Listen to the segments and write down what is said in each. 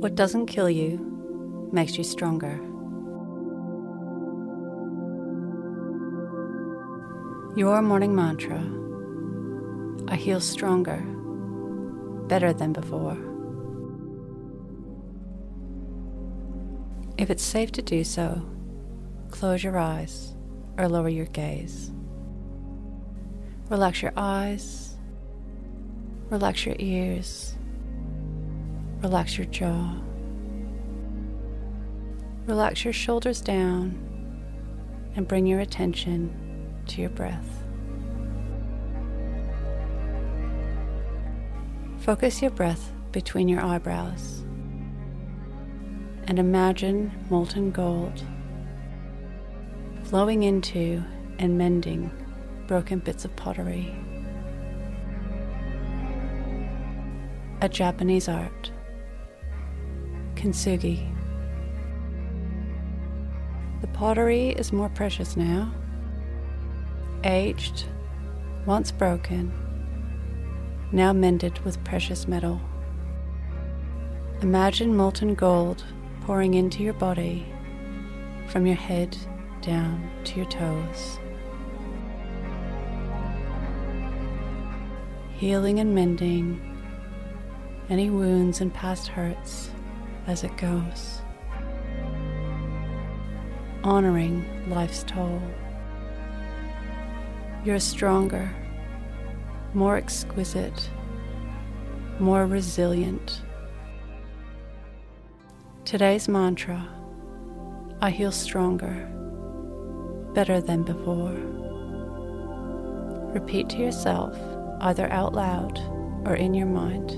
What doesn't kill you makes you stronger. Your morning mantra I heal stronger, better than before. If it's safe to do so, close your eyes or lower your gaze. Relax your eyes, relax your ears, relax your jaw, relax your shoulders down, and bring your attention to your breath. Focus your breath between your eyebrows and imagine molten gold flowing into and mending broken bits of pottery. A Japanese art, kintsugi. The pottery is more precious now, aged, once broken, now mended with precious metal. Imagine molten gold pouring into your body from your head down to your toes. Healing and mending any wounds and past hurts as it goes. Honoring life's toll. You're stronger, more exquisite, more resilient. Today's mantra I heal stronger better than before. Repeat to yourself, either out loud or in your mind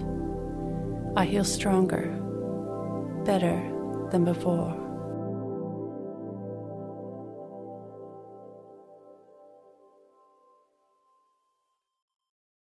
I heal stronger, better than before.